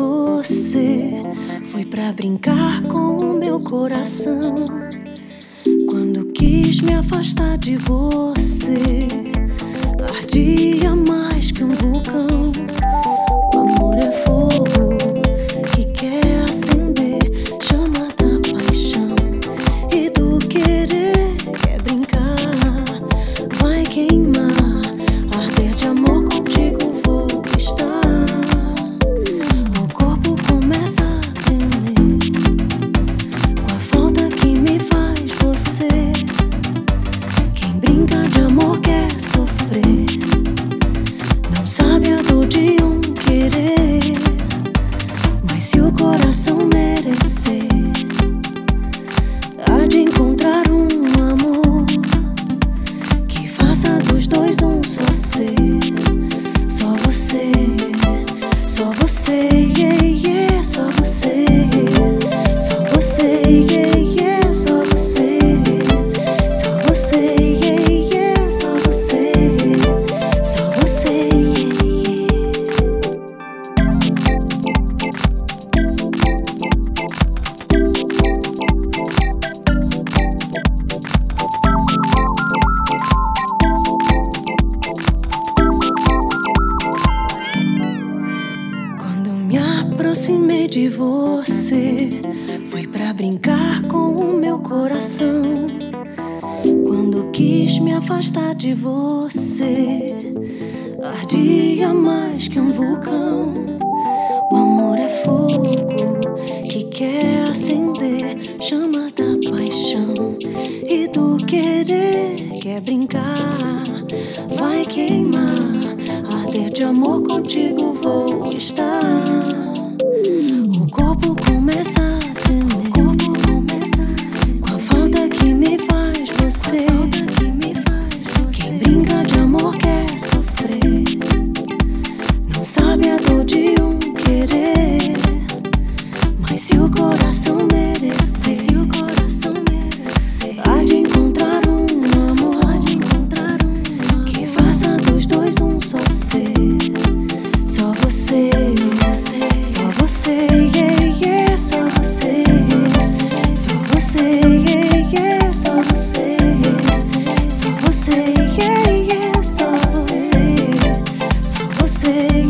você foi pra brincar com o meu coração. Quando quis me afastar de você, ardia mais que um vulcão. Se o coração merecer, há de encontrar um aproximei de você, foi pra brincar com o meu coração. Quando quis me afastar de você, ardia mais que um vulcão. O amor é fogo que quer acender, chama da paixão e do querer quer brincar, vai queimar, arder de amor contigo say